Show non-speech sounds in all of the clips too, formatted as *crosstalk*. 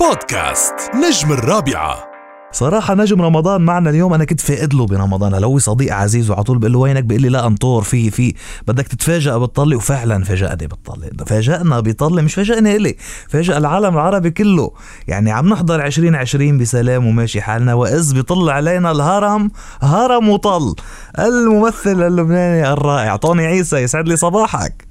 بودكاست نجم الرابعة. صراحة نجم رمضان معنا اليوم. أنا كنت فاقد له برمضان هلا هو صديق عزيز وعلى طول بقول له وينك؟ بيقول لي لا أنطور في في. بدك تتفاجأ بتطلي وفعلا فاجأني بتطلي فاجأنا بيطلي مش فاجأني إلي. فاجأ العالم العربي كله. يعني عم نحضر 2020 بسلام وماشي حالنا. وإذ بيطل علينا الهرم هرم وطل. الممثل اللبناني الرائع طوني عيسى يسعد لي صباحك.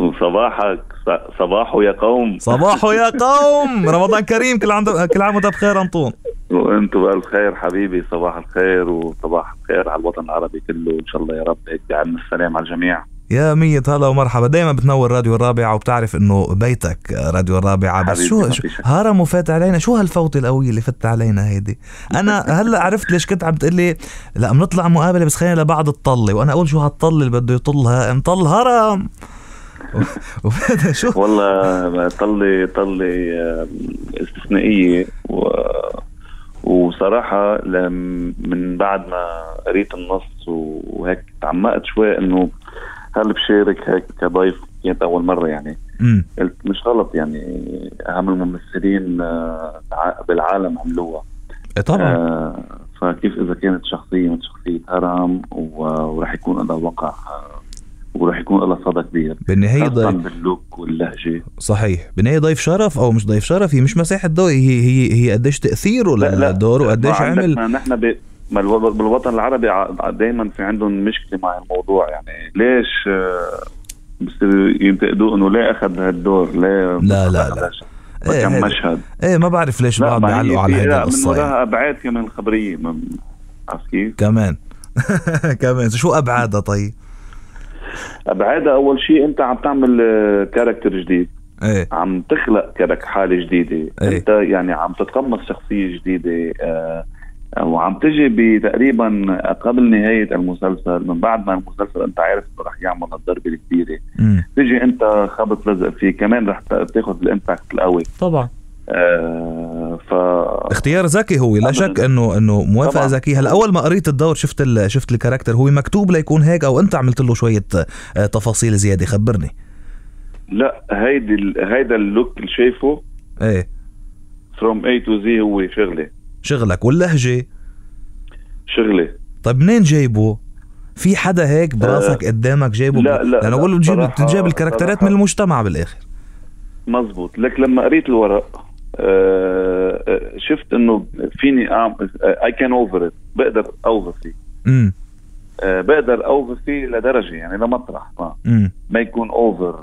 وصباحك ص- صباحو يا قوم. صباحو يا قوم. *laughs* رمضان كريم. كل عام كل عام وانت بخير أنطون. وأنتم بألف خير حبيبي. صباح الخير وصباح الخير على الوطن العربي كله. إن شاء الله يا رب هيك يعم السلام على الجميع. يا مية هلا ومرحبا. دايما بتنور راديو الرابعة وبتعرف إنه بيتك راديو الرابعة. بس شو, شو. هرم وفات علينا. شو هالفوتة القوية اللي فت علينا هيدي؟ أنا هلا عرفت ليش كنت عم تقلي لا بنطلع مقابلة بس خلينا لبعد الطلة. وأنا أقول شو هالطلة اللي بده يطلها. انطل هرم. وهذا شو؟ والله طلي طلي آه، استثنائية. و وصراحة لم- من بعد ما قريت النص وهيك تعمقت شوي إنه هل بشارك هيك كضيف؟ كانت أول مرة يعني. قلت مش غلط يعني. أهم الممثلين آه، بالعالم عملوها. إيه طبعا. آه فكيف إذا كانت شخصية من شخصية هرم وراح يكون لها وقع وراح يكون لها صدى كبير. بالنهاية خاصة ضيف باللوك واللهجة. صحيح. بالنهاية ضيف شرف أو مش ضيف شرف هي مش مساحة ضوء هي هي هي قديش تأثيره للدور وقديش عمل. ما نحن ب... ما بالوطن العربي دائما في عندهم مشكلة مع الموضوع. يعني ليش آه، بصيروا ينتقدوه إنه ليه أخذ هالدور؟ ليه لا، لا، لا. إيه، كم هيدا- مشهد؟ إيه ما بعرف ليش بعض بيعلقوا على هيدي لا، من القصة يعني. وراها ابعاد كمان خبريه عرفت كيف؟ كمان. *laughs* كمان. شو أبعادها طيب؟ ابعادها أول شيء أنت عم تعمل آه، character جديد. إيه. عم تخلق كرك حالة جديدة. إيه. أنت يعني عم تتقمص شخصية جديدة آه وعم تجي بتقريبا قبل نهاية المسلسل من بعد ما المسلسل أنت عارف إنه رح يعمل الضربة الكبيرة. تجي أنت خبط لزق فيه كمان رح تاخذ ال impact القوي. طبعا. آه ف اختيار ذكي هو لا. شك انه إنه موافقه. ذكيه هلأ أول ما قريت الدور شفت ال... شفت ال character. هو مكتوب ليكون هيك أو أنت عملت له شوية آه، تفاصيل زيادة خبرني؟ لا هيدي ال- هيدا ال look اللي شايفه إيه. from A to Z هو شغلة. شغلك. واللهجة؟ شغلة. طيب منين جايبه؟ في حدا هيك براسك قدامك جايبه؟ لا، لا، لأنه لا، أقول له تجيب صراحة- تجيب الكاركترات. من المجتمع بالآخر. مزبوط. لك لما قريت الورق آه، آه، شفت إنه فيني اعمل اي كان over بقدر over فيه. امم آه، بقدر over فيه لدرجة يعني لمطرح ما. ما يكون over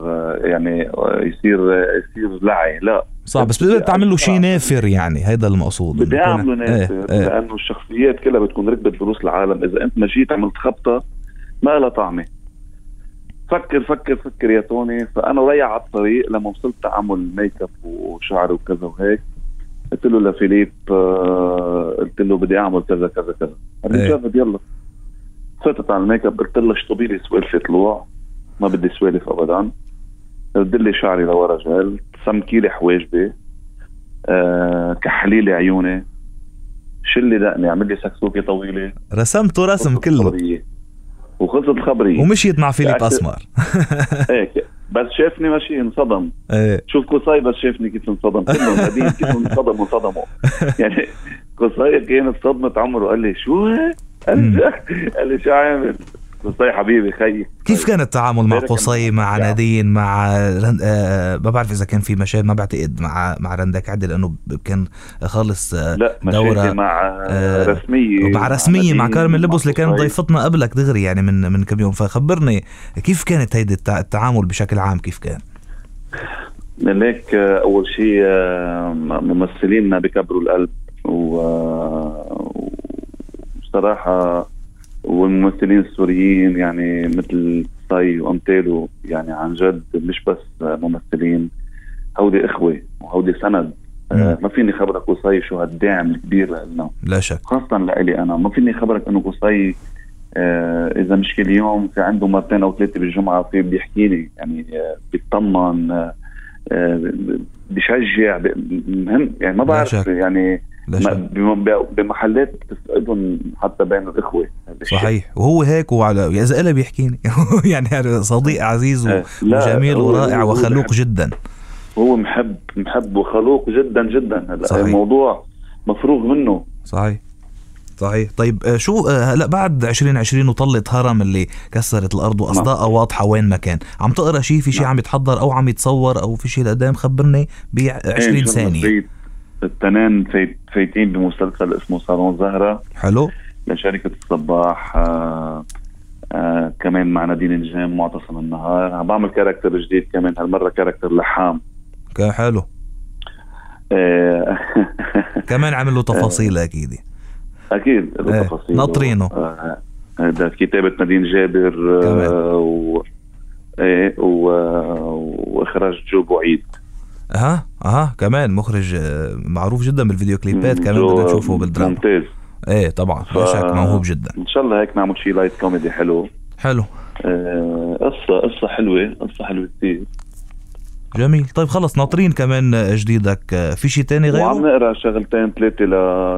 يعني آه، يصير آه، يصير لعي. لا. صح بس بتقدر تعمل له شيء نافر يعني. هيدا المقصود. بدي أعمله ناس إيه إيه. لأنه الشخصيات كلها بتكون ركبت بروس العالم. إذا أنت ما جيت عملت خبطة ما لها طعمة. فكر فكر فكر يا توني. فأنا ضيعة على الطريق لما وصلت اعمل make up وشعر وكذا وهيك. قلت له لفيليب آه، قلت له بدي أعمل كذا كذا كذا. الرجال بدي يلا. فتت على ال make up قلت له اشطبي لي سوالفه طلوع؟ ما بدي سوالف ابدا. رد لي شعري لورا جل سمكي لي حواجبي آه كحلي لي عيوني. شل لي دقني عمل لي سكسوكة طويلة. رسمته رسم كله. الخبرية. وخلصت الخبريه ومشيت مع فيليب قعدت- أسمر. *laughs* هيك. بس شافني ماشي انصدم. إيه. شوف قصي بس شافني كيف انصدم. كلهم قاعدين كيف انصدموا انصدموا *laughs* يعني قصي كانت صدمة عمره قال لي شو؟ *laughs* قال لي شو عامل؟ قصي حبيبي خيي كيف كان التعامل مع قصي. مع. نادين مع رند... آه ما بعرف إذا كان في مشاهد ما بعتقد مع مع رندك عدل لأنه كان خالص آه لا مشاكل مع آه، رسميه مع رسميه مع كارمن لبس اللي قصي. ضيفتنا قبلك دغري يعني من من كم يوم فخبرني كيف كانت هيدي التع- التعامل بشكل عام كيف كان؟ هيك آه، أول شيء آه، ممثليننا بكبروا القلب و آه، وصراحه والممثلين السوريين يعني مثل صي وامثاله يعني عن جد مش بس ممثلين هودي إخوة وهودي سند. آه،. ما فيني خبرك قصي شو هالدعم الكبير لنا لا شك. خاصة لإلي أنا. ما فيني خبرك إنه قصي آه إذا مش كل يوم في عنده مرتين أو ثلاثة بالجمعة في بيحكي لي. يعني آه بيطمن آه آه، بشجع مهم. يعني ما بعرف. يعني بمحلات بتفقدهم حتى بين الشيء. صحيح. وهو هيك وعلى إذا إلا بيحكيني. *laughs* يعني صديق عزيز آه، لا، وجميل ورائع وخلوق جدا. هو محب محب وخلوق جدا جدا. هلا صحيح. الموضوع مفروغ منه. صحيح. صحيح. طيب آه، شو آه، هلا بعد 2020 وطلت هرم اللي كسرت الأرض واصداءها واضحة وين ما كان. عم تقرأ شيء في شيء نعم. عم يتحضر أو عم يتصور أو في شيء لقدام؟ خبرني ب إيه، 20 ثانية. فايت التنين فايت فايتين بمسلسل اسمه صالون زهرة. حلو. لشركة الصباح آه آه كمان مع نادين نجيم معتصم النهار. عم بعمل character جديد كمان هالمرة character لحام. كان حلو. آه *laughs* كمان عمل له تفاصيل أكيد. أكيد له إيه، تفاصيل. ناطرينه. آه، هذا كتابة نادين جابر كمان. آه، و إيه و... وإخراج جو بوعيد. أها أها كمان مخرج آه، معروف جدا بالفيديو كليبات كمان بدنا نشوفه بالدراما. ممتاز. إيه طبعا ف- شك موهوب جدا. إن شاء الله هيك نعمل شيء light comedy حلو. حلو. آه، قصة قصة حلوة قصة حلوة كثير جميل. طيب خلص ناطرين كمان جديدك. آه، في شيء تاني وعم غيره نقرأ شغلتين ثلاثة ل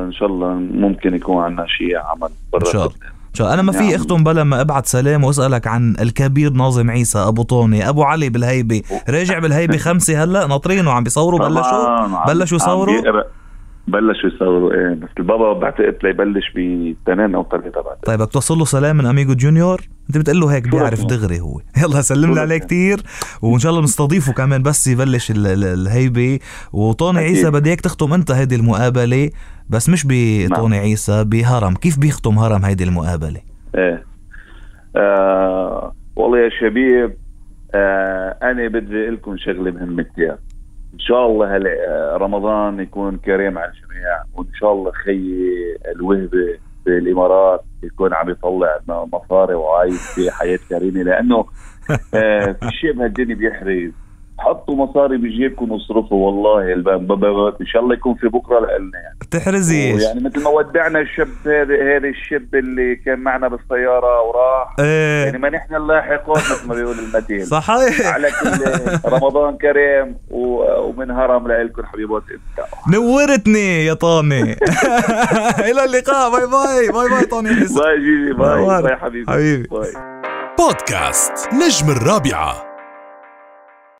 إن شاء الله ممكن يكون عنا شيء عمل برا إن شاء الله. الله أنا ما في نعم. أختم بلا ما أبعت سلام وأسألك عن الكبير ناظم عيسى أبو طوني أبو علي بالهيبة راجع بالهيبة خمسة هلأ ناطرين وعم بيصوروا بلشوا عم- بلشوا عم يصوروا. بلشوا يصوروا. إيه بس البابا بعتقد ليبلش بتنين أو ثلاثة بعد. طيب بدك توصل له سلام من أميجو جونيور؟ أنت بتقول له هيك بيعرف؟ دغري هو. *laughs* يلا سلم لي عليه؟ كتير. وإن شاء الله نستضيفه كمان بس يبلش ال- ال- الهيبة. وطوني. عيسى بدي إياك تختم أنت هيدي المقابلة بس مش بطوني نعم. عيسى بهرم. كيف بيختم هرم هيدي المقابلة؟ إيه. آه والله يا شباب آه أنا بدي أقول لكم شغلة مهمة كثير إن شاء الله رمضان يكون كريم على الجميع وإن شاء الله خيي الوهبه بالإمارات يكون عم يطلع مصاري وعايش في حياة كريمة لأنه آه في شيء بهالدنيا بيحرز. حطوا مصاري بجيبكم واصرفوا والله الب- ب- ب- إن شاء الله يكون في بكرة لنا يعني. تحرزيش. يعني مثل ما ودعنا الشاب هذا هذا الشاب اللي كان معنا بالسيارة وراح. يعني إيه ما نحن اللاحقون مثل ما بيقول المثل صحيح. على كل رمضان كريم و- ومن هرم لكم حبيبات. انت نورتني يا طوني *laughs* إلى اللقاء. bye bye. bye bye طوني عيسى bye جيجي bye. bye حبيبي. حبيبي. bye. بودكاست نجم الرابعة.